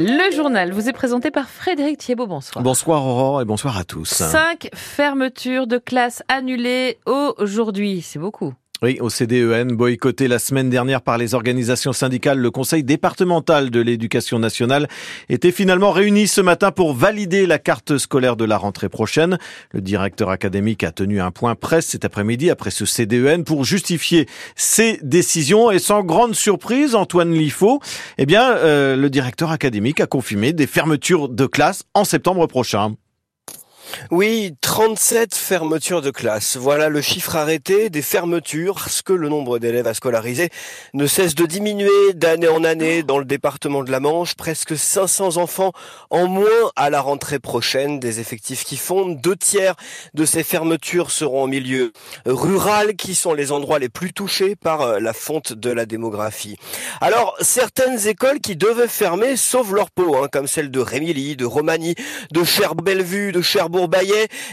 Le journal vous est présenté par Frédéric Thiebaud. Bonsoir. Bonsoir Aurore et bonsoir à tous. Cinq fermetures de classes annulées aujourd'hui. C'est beaucoup. Oui, au CDEN, boycotté la semaine dernière par les organisations syndicales, le Conseil départemental de l'éducation nationale était finalement réuni ce matin pour valider la carte scolaire de la rentrée prochaine. Le directeur académique a tenu un point presse cet après-midi après ce CDEN pour justifier ses décisions et sans grande surprise, Antoine Liffaut, eh bien, euh, le directeur académique a confirmé des fermetures de classes en septembre prochain. Oui, 37 fermetures de classes. Voilà le chiffre arrêté des fermetures, parce que le nombre d'élèves à scolariser ne cesse de diminuer d'année en année dans le département de la Manche. Presque 500 enfants en moins à la rentrée prochaine, des effectifs qui fondent. Deux tiers de ces fermetures seront en milieu rural, qui sont les endroits les plus touchés par euh, la fonte de la démographie. Alors, certaines écoles qui devaient fermer sauvent leur peau, hein, comme celle de Rémilly, de Romagny, de Cher-Bellevue, de Cherbourg,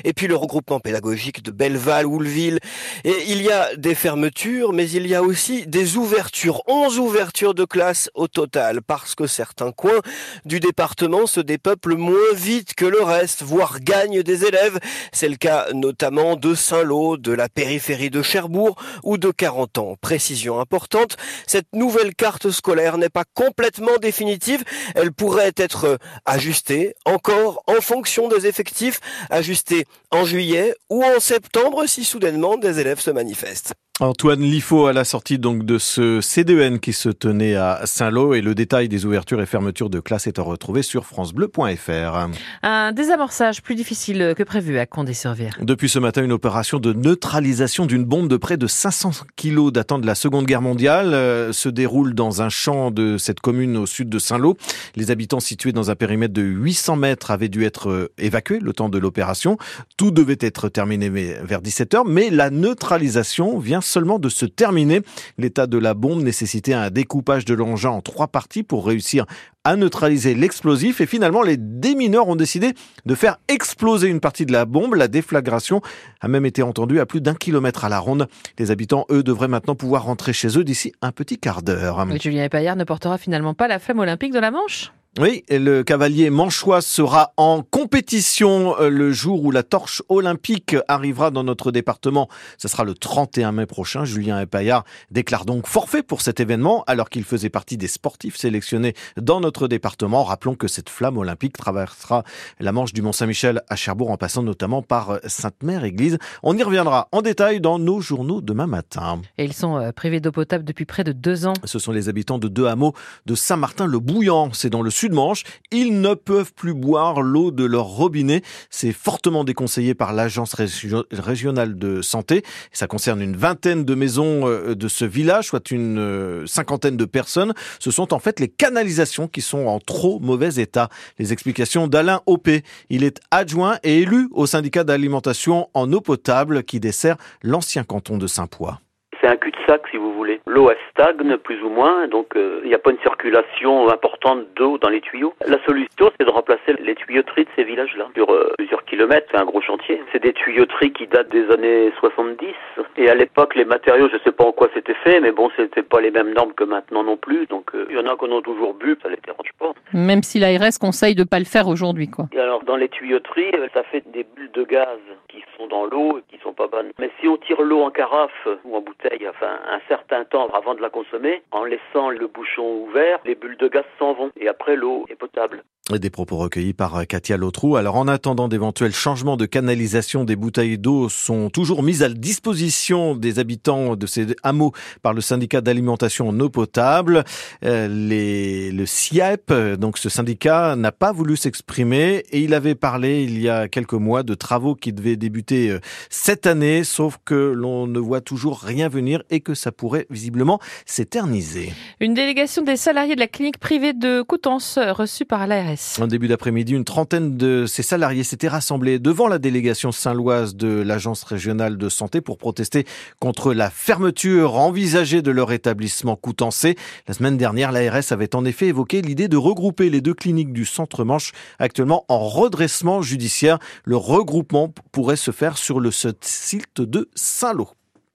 et puis le regroupement pédagogique de Belleval, Oulville. Et il y a des fermetures, mais il y a aussi des ouvertures. 11 ouvertures de classes au total, parce que certains coins du département se dépeuplent moins vite que le reste, voire gagnent des élèves. C'est le cas notamment de Saint-Lô, de la périphérie de Cherbourg ou de 40 ans. Précision importante, cette nouvelle carte scolaire n'est pas complètement définitive. Elle pourrait être ajustée encore en fonction des effectifs ajusté en juillet ou en septembre si soudainement des élèves se manifestent. Antoine Liffaut à la sortie donc de ce CDN qui se tenait à Saint-Lô et le détail des ouvertures et fermetures de classes est à retrouver sur francebleu.fr. Un désamorçage plus difficile que prévu à Condé-sur-Vire. Depuis ce matin, une opération de neutralisation d'une bombe de près de 500 kilos datant de la Seconde Guerre mondiale euh, se déroule dans un champ de cette commune au sud de Saint-Lô. Les habitants situés dans un périmètre de 800 mètres avaient dû être euh, évacués le temps de l'opération. Tout devait être terminé vers 17h, mais la neutralisation vient seulement de se terminer. L'état de la bombe nécessitait un découpage de l'engin en trois parties pour réussir à neutraliser l'explosif et finalement les démineurs ont décidé de faire exploser une partie de la bombe. La déflagration a même été entendue à plus d'un kilomètre à la ronde. Les habitants, eux, devraient maintenant pouvoir rentrer chez eux d'ici un petit quart d'heure. Julien Payard ne portera finalement pas la flamme olympique de la Manche oui, et le cavalier manchois sera en compétition euh, le jour où la torche olympique arrivera dans notre département. Ce sera le 31 mai prochain. Julien Epaillard déclare donc forfait pour cet événement alors qu'il faisait partie des sportifs sélectionnés dans notre département. Rappelons que cette flamme olympique traversera la Manche du Mont-Saint-Michel à Cherbourg en passant notamment par euh, Sainte-Mère-Église. On y reviendra en détail dans nos journaux demain matin. Et ils sont euh, privés d'eau potable depuis près de deux ans. Ce sont les habitants de deux hameaux de Saint-Martin-le-Bouillant. C'est dans le sud Manche. Ils ne peuvent plus boire l'eau de leur robinet. C'est fortement déconseillé par l'agence régionale de santé. Ça concerne une vingtaine de maisons euh, de ce village, soit une euh, cinquantaine de personnes. Ce sont en fait les canalisations qui sont en trop mauvais état. Les explications d'Alain Opé. Il est adjoint et élu au syndicat d'alimentation en eau potable qui dessert l'ancien canton de Saint-Poix c'est un cul-de-sac. L'eau elle stagne plus ou moins, donc euh, il n'y a pas une circulation importante d'eau dans les tuyaux. La solution c'est de remplacer les tuyauteries de ces villages-là sur euh, plusieurs kilomètres. C'est un gros chantier. C'est des tuyauteries qui datent des années 70 et à l'époque les matériaux, je sais pas en quoi c'était fait, mais bon c'était pas les mêmes normes que maintenant non plus. Donc euh, il y en a qu'on a toujours bu, ça les dérange pas. Même si l'ARS conseille de pas le faire aujourd'hui quoi. Et alors dans les tuyauteries, ça fait des bulles de gaz qui sont dans l'eau et qui sont pas bonnes. Mais si on tire l'eau en carafe ou en bouteille enfin un certain temps avant de la consommer, en laissant le bouchon ouvert, les bulles de gaz s'en vont et après l'eau est potable. Des propos recueillis par euh, Katia Lotrou. Alors en attendant d'éventuels changements de canalisation, des bouteilles d'eau sont toujours mises à disposition des habitants de ces hameaux par le syndicat d'alimentation en eau potable. Euh, les, le SIAP, donc ce syndicat, n'a pas voulu s'exprimer et il avait parlé il y a quelques mois de travaux qui devaient débuter euh, cette année, sauf que l'on ne voit toujours rien venir et que ça pourrait visiblement s'éterniser. Une délégation des salariés de la clinique privée de Coutances reçue par l'ARS en début d'après-midi, une trentaine de ces salariés s'étaient rassemblés devant la délégation saint-loise de l'Agence régionale de santé pour protester contre la fermeture envisagée de leur établissement Coutancé. La semaine dernière, l'ARS avait en effet évoqué l'idée de regrouper les deux cliniques du centre-manche actuellement en redressement judiciaire. Le regroupement pourrait se faire sur le site de Saint-Lô.